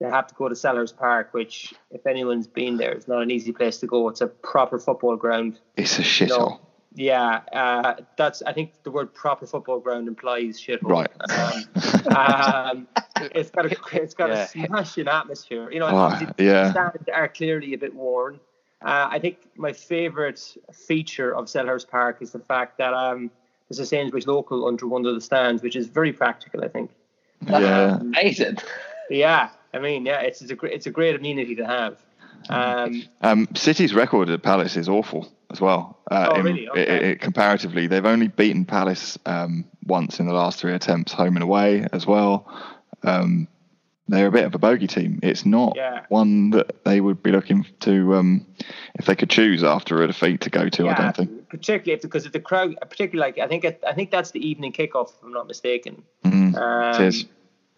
they have to go to Selhurst Park, which if anyone's been there, it's not an easy place to go. It's a proper football ground. it's a shithole. No. Yeah, uh, that's. I think the word proper football ground implies shithole. Right. Um, um, it's got a it's got Yeah. a smashing atmosphere. You know, the, the yeah. stands are clearly a bit worn. Uh, I think my favourite feature of Selhurst Park is the fact that um, there's a Sainsbury's local under one of the stands, which is very practical. I think. yeah. Amazing. Yeah, I mean, yeah, it's, it's a great it's a great amenity to have. Um, Um, City's record at Palace is awful as well. Uh, Oh, in- really? Okay. i- comparatively, they've only beaten Palace um, once in the last three attempts, home and away as well. Um, they're a bit of a bogey team. It's not Yeah. one that they would be looking to, um, if they could choose after a defeat, to go to. I don't think. particularly if, because of the crowd, particularly like I think I think that's the evening kickoff, if I'm not mistaken. Mm, Um, it is.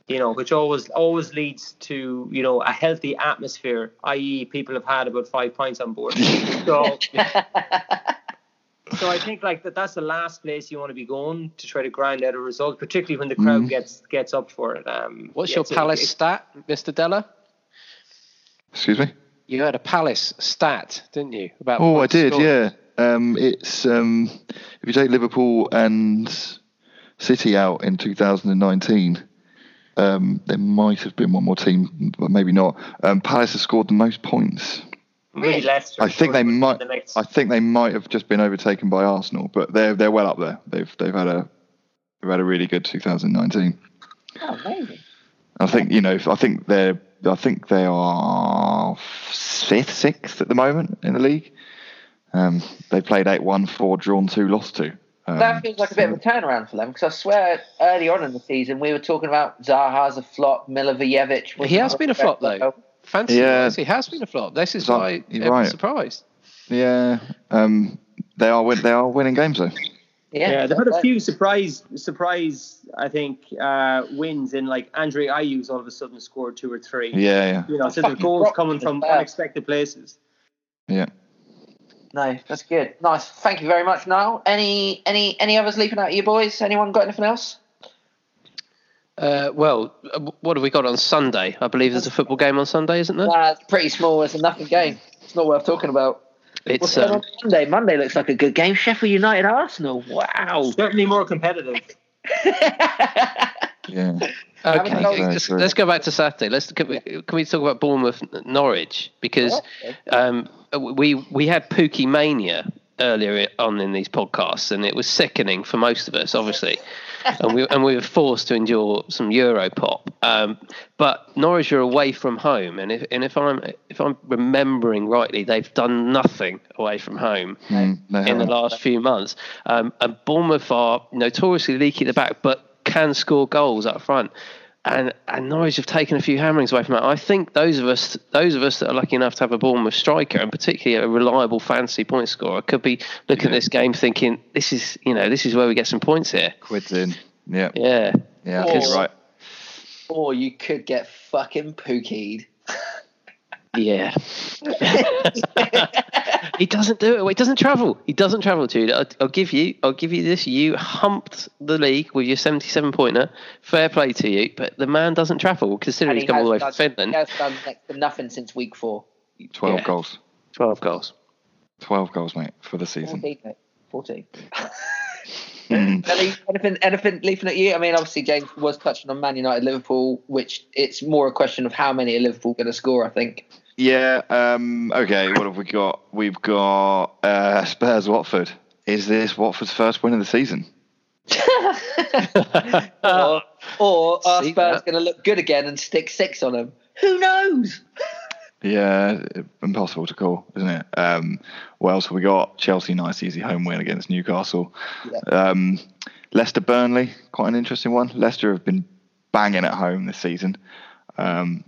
You know, which always always leads to you know a healthy atmosphere, i.e., people have had about five pints on board. so, so I think like that that's the last place you want to be going to try to grind out a result, particularly when the crowd Mhm. gets gets up for it. Um, What's your it's a- Palace it's- stat, Mr. Della? Excuse me. You had a Palace stat, didn't you? About Oh, I did. scored? Yeah. Um, it's um, if you take Liverpool and City out in 2019, um, there might have been one more team, but maybe not. Um, Palace have scored the most points. Maybe Leicester. I think they might. the I think they might have just been overtaken by Arsenal, but they're they're well up there. They've they've had a they've had a really good 2019. Oh, amazing. I think you know. I think they're. I think they are fifth, sixth at the moment in the league. Um, they played eight one, four drawn two, lost two. Um, That feels like a bit of a turnaround for them because I swear early on in the season we were talking about Zaha's a flop, Milivojevic. was He has not been a flop though. well. Fancy Yeah. he has been a flop. This is So- why you're I'm right. surprised. Yeah, um, they are win- they are winning games though. Yeah, Yeah, they've had a few surprise, surprise. I think uh, wins in like Andre Ayew's all of a sudden scored two or three. Yeah, yeah, You know, so the goals coming from well. unexpected places. yeah. No, that's good. Nice. Thank you very much, Niall. Any any any others leaping out at you boys? Anyone got anything else? Uh, well, uh, what have we got on Sunday? I believe there's a football game on Sunday, isn't there? Nah, it's pretty small. It's a nothing game. It's not worth talking about. What's It's going um, on Monday? Monday looks like a good game. Sheffield United Arsenal. Wow. Certainly more competitive. Yeah. Okay. told- Let's, let's go back to Saturday. Let's can we, can we talk about Bournemouth Norwich because um, we we had Pukki mania earlier on in these podcasts, and it was sickening for most of us, obviously, and we and we were forced to endure some Euro pop. Um, but Norwich are away from home, and if and if I'm if I'm remembering rightly, they've done nothing away from home Mm, in the last few months. Um, and Bournemouth are notoriously leaky at the back, but can score goals up front. And and Norwich have taken a few hammerings away from that. I think those of us those of us that are lucky enough to have a Bournemouth striker and particularly a reliable fancy point scorer could be looking at this game thinking this is you know this is where we get some points here. Quids in. Yeah, Yeah. yeah, Or- right. Or you could get fucking Pukkied. Yeah. he doesn't do it. He doesn't travel. He doesn't travel, to. I'll, I'll give you. I'll give you this. You humped the league with your seventy-seven pointer. Fair play to you. But the man doesn't travel, considering And he's come all the way has from Finland. he has done next to nothing since week four. 12 Yeah. goals. Twelve goals. 12 goals, mate, for the season. 14, mate. 14. Mm. Anything, anything leaping at you? I mean, obviously, James was touching on Man United, Liverpool, which it's more a question of how many are Liverpool going to score, I think. Yeah. Um, okay. What have we got? We've got uh, Spurs Watford. Is this Watford's first win of the season? or or are See Spurs going to look good again and stick six on them? Who knows? Yeah, impossible to call, isn't it? Um, what else have we got? Chelsea, nice easy home win against Newcastle. Yeah. Um, Leicester, Burnley, quite an interesting one. Leicester have been banging at home this season, um,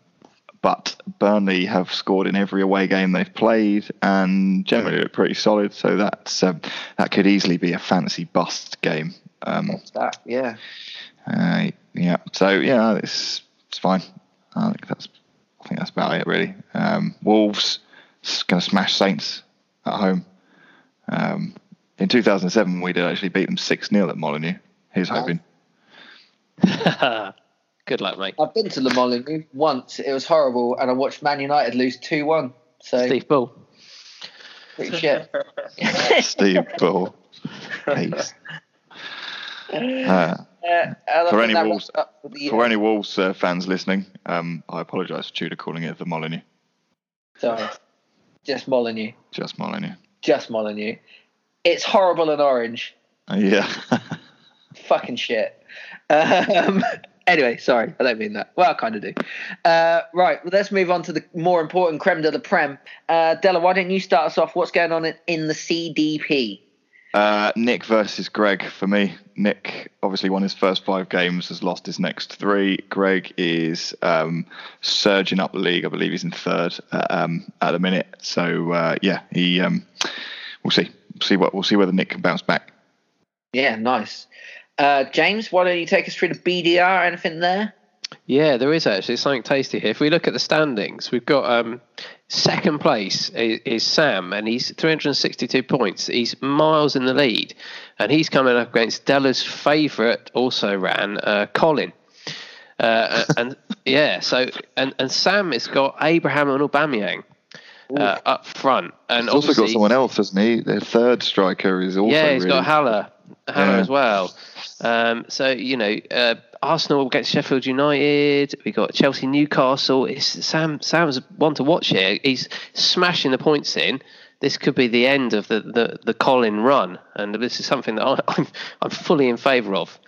but Burnley have scored in every away game they've played and generally look pretty solid. So that's um, that could easily be a fancy bust game. Um, What's that? Yeah. uh, yeah. So yeah, it's it's fine. I think that's I think that's about it really. Um, Wolves going to smash Saints at home. Um, in 2007, we did actually beat them six 0 at Molyneux. He's hoping. Good luck, mate. I've been to Le Molyneux once. It was horrible, and I watched Man United lose 2 1. So, Steve Bull. pretty shit. Steve Bull. Please. Uh, Uh, For any that Wolves- for the, for uh, any Wolves uh, fans listening, um, I apologise for Tudor calling it the Molyneux. Sorry. Just Molyneux. Just Molyneux. Just Molyneux. It's horrible and orange. Yeah. Fucking shit. Um, anyway, sorry, I don't mean that. Well, I kind of do. Uh, right, well, let's move on to the more important creme de la prem. Uh, Della, why don't you start us off? What's going on in, in the CDP? Uh, Nick versus Greg for me. Nick obviously won his first five games, has lost his next three. Greg is um, surging up the league. I believe he's in third uh, um, at the minute. So uh, yeah, he. Um, we'll see. We'll see what we'll see whether Nick can bounce back. Yeah, nice. Uh, James, why don't you take us through the BDR? Anything there? Yeah, there is actually something tasty here. If we look at the standings, we've got um, second place is, is Sam, and he's 362 points. He's miles in the lead, and he's coming up against Della's favourite, also ran uh, Colin. Uh, and yeah, so and and Sam has got Abraham and Aubameyang uh, up front, and He's also got someone else, hasn't he? Their third striker is also. yeah, he's really, got Haller, Haller Yeah. as well. Um, so you know, uh, Arsenal against Sheffield United. We got Chelsea, Newcastle. It's Sam. Sam's one to watch here. He's smashing the points in. This could be the end of the, the, the Colin run, and this is something that I, I'm I'm fully in favour of.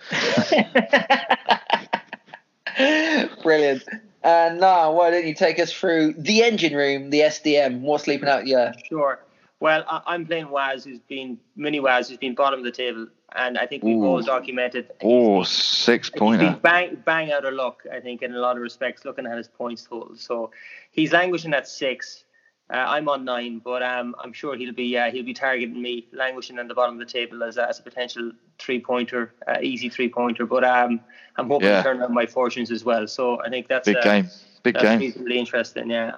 Brilliant. And now, why don't you take us through the engine room, the SDM? What's leaping out? Yeah. Sure. Well, I, I'm playing Waz, who's been mini Waz, who's been bottom of the table, and I think we've Ooh. all documented. Oh, six He's been pointer. bang bang out of luck, I think, in a lot of respects, looking at his points total. So he's languishing at six. Uh, I'm on nine, but um, I'm sure he'll be uh, he'll be targeting me, languishing on the bottom of the table as a, as a potential three pointer, uh, easy three pointer. But um, I'm hoping Yeah. to turn around my fortunes as well. So I think that's Big uh, game. Big That's game. reasonably interesting. Yeah.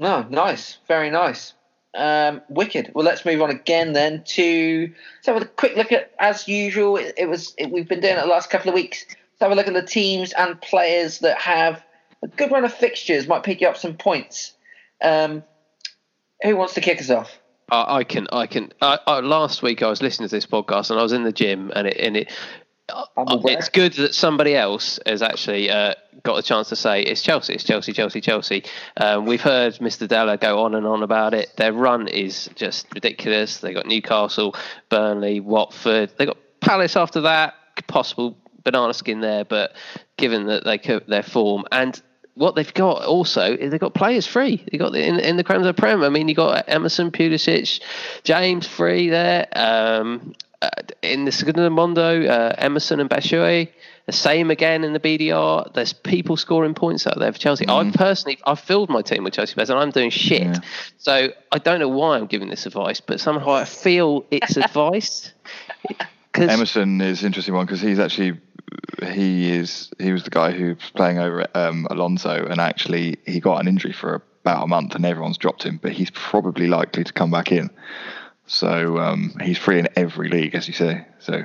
Oh, nice. Very nice. Um, wicked. Well, let's move on again then to let's have a quick look at, as usual, it, it was it, we've been doing it the last couple of weeks. Let's have a look at the teams and players that have a good run of fixtures, might pick you up some points. Um, who wants to kick us off? I, I can, I can. I, I, last week I was listening to this podcast and I was in the gym and it, and it. Uh. It's good that somebody else has actually uh, got a chance to say it's Chelsea, it's Chelsea, Chelsea, Chelsea. Um, we've heard Mr. Della go on and on about it. Their run is just ridiculous. They got Newcastle, Burnley, Watford. They got Palace after that. Possible banana skin there, but given that they co- their form and what they've got also is they've got players free. They got the, in in the la Prem. I mean, you got Emerson, Pulisic, James free there. Um, uh, in the Segundo Mondo, uh, Emerson and Batshuayi. The same again in the BDR. There's people scoring points out there for Chelsea. I personally, I've filled my team with Chelsea players and I'm doing shit. Yeah. So I don't know why I'm giving this advice, but somehow I feel it's advice. 'Cause- Emerson is an interesting one because he's actually he is he was the guy who was playing over um, Alonso and actually he got an injury for about a month, and everyone's dropped him. But he's probably likely to come back in. So um, he's free in every league, as you say. So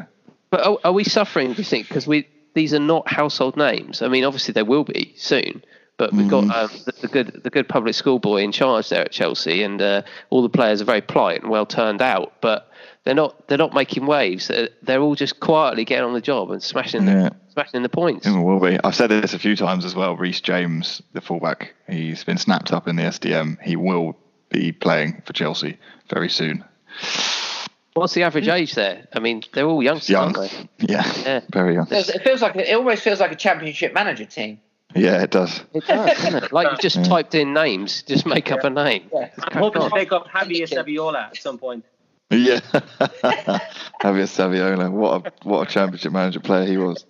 But are, are we suffering? Do you think because we these are not household names? I mean, obviously they will be soon. But we've got um, the, the good the good public school boy in charge there at Chelsea, and uh, all the players are very polite and well turned out. But they're not they're not making waves. They're, they're all just quietly getting on the job and smashing Yeah. the smashing the points. it will be. I've said this a few times as well. Reece James, the fullback, he's been snapped up in the SDM. He will be playing for Chelsea very soon. What's the average age there? I mean, they're all youngsters, Young, aren't they? yeah, Yeah. very young. It feels- it feels like it almost feels like a championship manager team. Yeah, it does. It does, doesn't it? Like you've just typed in names, just make up a name. Yeah. I'm crack hoping to on. pick up Javier Saviola at some point. Yeah, Javier Saviola. What a what a championship manager player he was.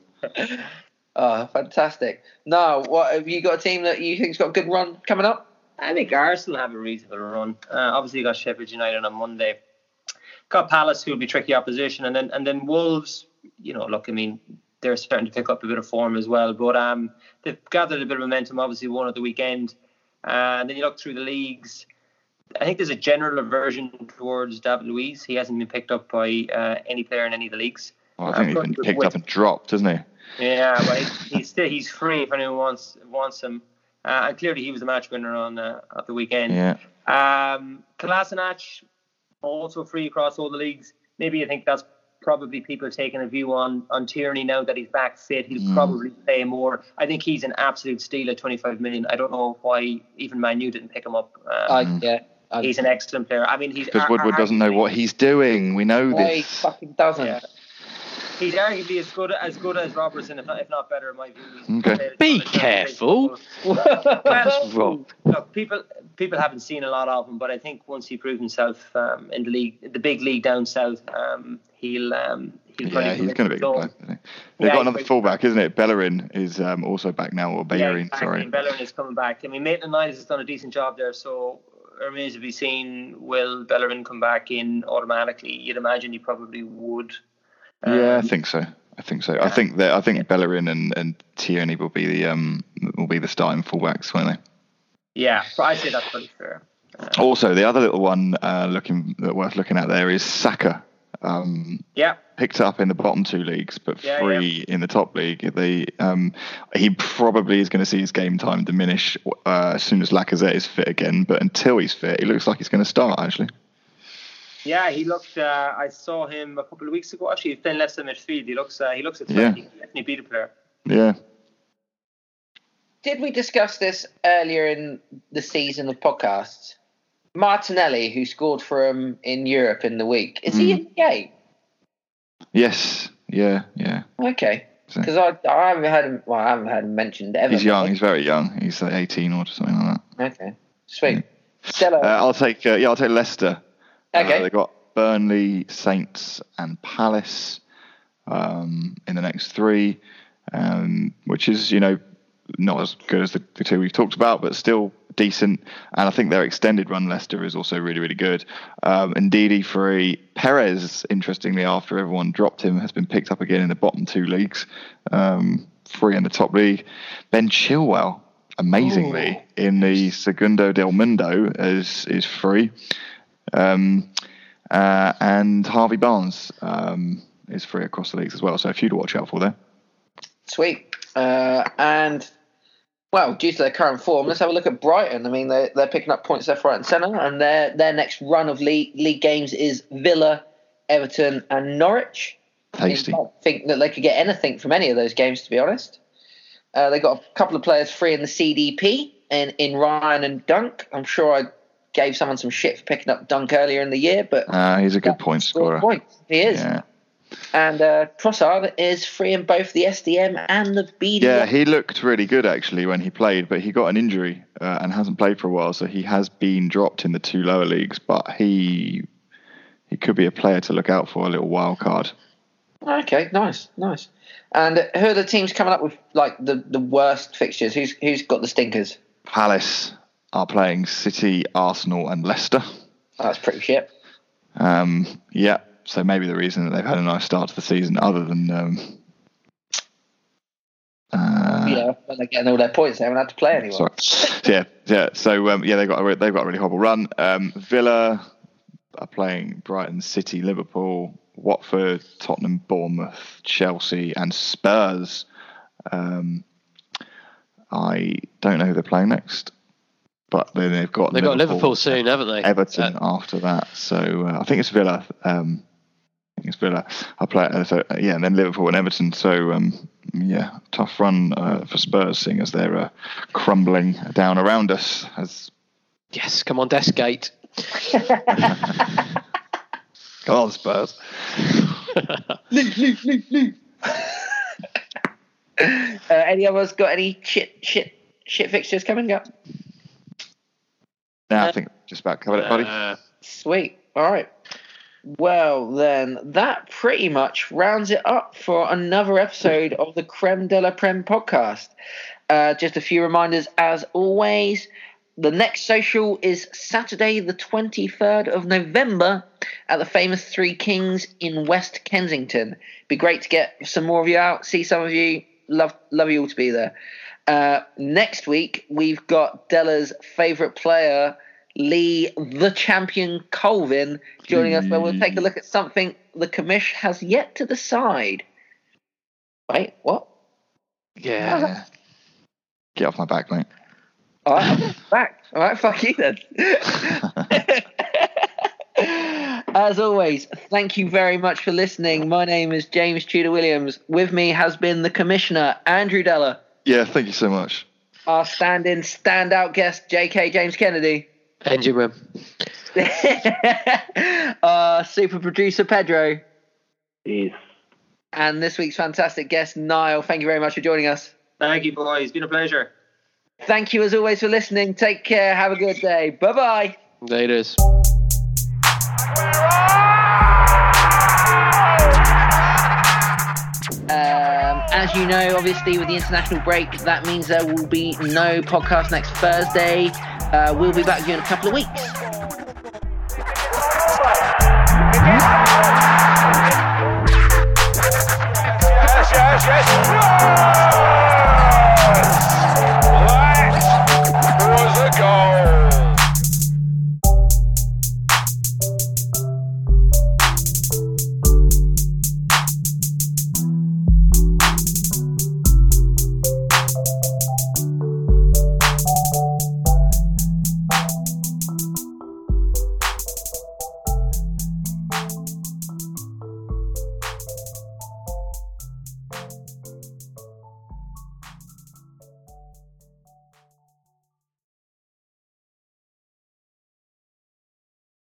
Oh, fantastic! No, what have you got a team that you think's got a good run coming up? I think Arsenal have a reasonable run. Uh, obviously, you got Sheffield United on Monday. Got Palace, who will be tricky opposition, and then and then Wolves. You know, look, I mean, they're starting to pick up a bit of form as well. But um, they've gathered a bit of momentum. Obviously, won at the weekend. Uh, and then you look through the leagues. I think there's a general aversion towards David Luiz. He hasn't been picked up by uh, any player in any of the leagues. Well, I think he's been picked up and dropped, hasn't he? Yeah, but he- he's still he's free if anyone wants wants him. Uh, and clearly, he was the match winner on uh, at the weekend. Yeah. Um, Kolasinac, also free across all the leagues. Maybe I think that's probably people taking a view on on Tierney now that he's back fit. He'll Mm. probably play more. I think he's an absolute steal at 25 million. I don't know why even Manu didn't pick him up. Um, yeah, he's an excellent player. I mean, he's Because Woodward doesn't know what he's doing. We know this. he fucking doesn't. Yeah. He's arguably as good as good as Robertson, if not, if not better, in my view. Okay. Be ton of Champions League careful. football. That's wrong. Look, people people haven't seen a lot of him, but I think once he proves himself um, in the league, the big league down south, um, he'll um, he'll probably Yeah, he's going to be a into good player. They've Yeah, got another fullback, isn't it? Bellerin is um, also back now, or Yeah, Bellerin, exactly. sorry. And Bellerin is coming back. I mean, Maitland Niles has done a decent job there, so it remains to be seen. Will Bellerin come back in automatically? You'd imagine he probably would. Yeah, I Um, think so. I think so. I think that I think Bellerin and, and Tierney will be the um will be the starting fullbacks, won't they? Yeah, but I say that's pretty fair. Also, the other little one uh, looking that worth looking at there is Saka. Um, Yeah, picked up in the bottom two leagues, but Yeah, free in the top league. They um, he probably is going to see his game time diminish uh, as soon as Lacazette is fit again. But until he's fit, he looks like he's going to start actually. Yeah. He looked. Uh, I saw him a couple of weeks ago. Actually, he's playing less than midfield. He looks. Uh, he looks a threat. Yeah. He definitely beat a player. Yeah, Did we discuss this earlier in the season of podcasts? Martinelli, who scored for him in Europe in the week, is he Mm. in the game? yes, yeah, yeah. Okay, So- because I, I haven't heard him. Well, I haven't heard him mentioned ever. He's young. He's very young. He's like 18 or something like that. Okay, sweet. Stella. Uh, I'll take uh, yeah, I'll take Leicester. Okay. Uh, they've got Burnley, Saints, and Palace um, in the next three, um, which is you know not as good as the, the two we've talked about, but still decent. And I think their extended run Leicester is also really really good. Um, Ndidi free. Perez, interestingly, after everyone dropped him, has been picked up again in the bottom two leagues. Um, free in the top league. Ben Chilwell. Amazingly, in the Segundo del Mundo is is free. Um, uh, and Harvey Barnes um, is free across the leagues as well. So a few to watch out for there. Sweet. Uh, and well, due to their current form, let's have a look at Brighton. I mean, they're, they're picking up points left, right, and centre, and their their next run of league league games is Villa, Everton, and Norwich. Tasty. I don't think that they could get anything from any of those games, to be honest. Uh, they got a couple of players free in the CDP in, in Ryan and Dunk. I'm sure I gave someone some shit for picking up Dunk earlier in the year, but Uh, he's a good point scorer. Points. He is. Yeah, And uh, Trossard is free in both the SDM and the BDM. yeah. He looked really good actually when he played, but he got an injury uh, and hasn't played for a while. So he has been dropped in the two lower leagues. But he he could be a player to look out for, a little wild card. Okay, nice, nice. And uh, who are the teams coming up with like the, the worst fixtures? Who's who's got the stinkers? Palace are playing City, Arsenal, and Leicester. Oh, that's pretty shit. Um, yeah, so maybe the reason that they've had a nice start to the season, other than um, uh, know, when they're getting all their points, they haven't had to play anyone. Sorry. Yeah, yeah. So um, yeah, they got a, re- they've got a really horrible run. Um, Villa are playing Brighton, City, Liverpool, Watford, Tottenham, Bournemouth, Chelsea, and Spurs. Um, I don't know who they're playing next, but then they've got They've got Liverpool soon, haven't they? Everton Uh, after that. So uh, I think it's Villa. Um, I think it's Villa. I play uh, so uh, yeah, and then Liverpool and Everton. So um, yeah, tough run uh, for Spurs, seeing as they're uh, crumbling down around us. As yes, come on, Deskgate. come on, Spurs. Leave, leave, leave, Uh, any of us got any shit, shit, shit fixtures coming up? Now I think just about covered it, buddy. Uh, Sweet. All right. Well, then that pretty much rounds it up for another episode of the Creme de la Prem podcast. Uh, just a few reminders as always. The next social is Saturday, the 23rd of November at the famous Three Kings in West Kensington. Be great to get some more of you out, see some of you. Love, love you all to be there. Uh, next week, we've got Della's favourite player, Lee the Champion Colvin, joining us, where we'll take a look at something the commish has yet to decide. Wait, what? yeah. Get off my back, mate. All right, back. All right, fuck you then. As always, thank you very much for listening. My name is James Tudor Williams. With me has been the Commissioner, Andrew Della, Yeah, thank you so much. our stand in, standout guest, JK James Kennedy, Engine room. our super producer, Pedro, Peace. and this week's fantastic guest, Niall. Thank you very much for joining us. Thank you, boys. It's been a pleasure. Thank you as always for listening. Take care. Have a good day. Bye bye. There as you know, obviously, with the international break, that means there will be no podcast next Thursday. Uh, we'll be back in a couple of weeks.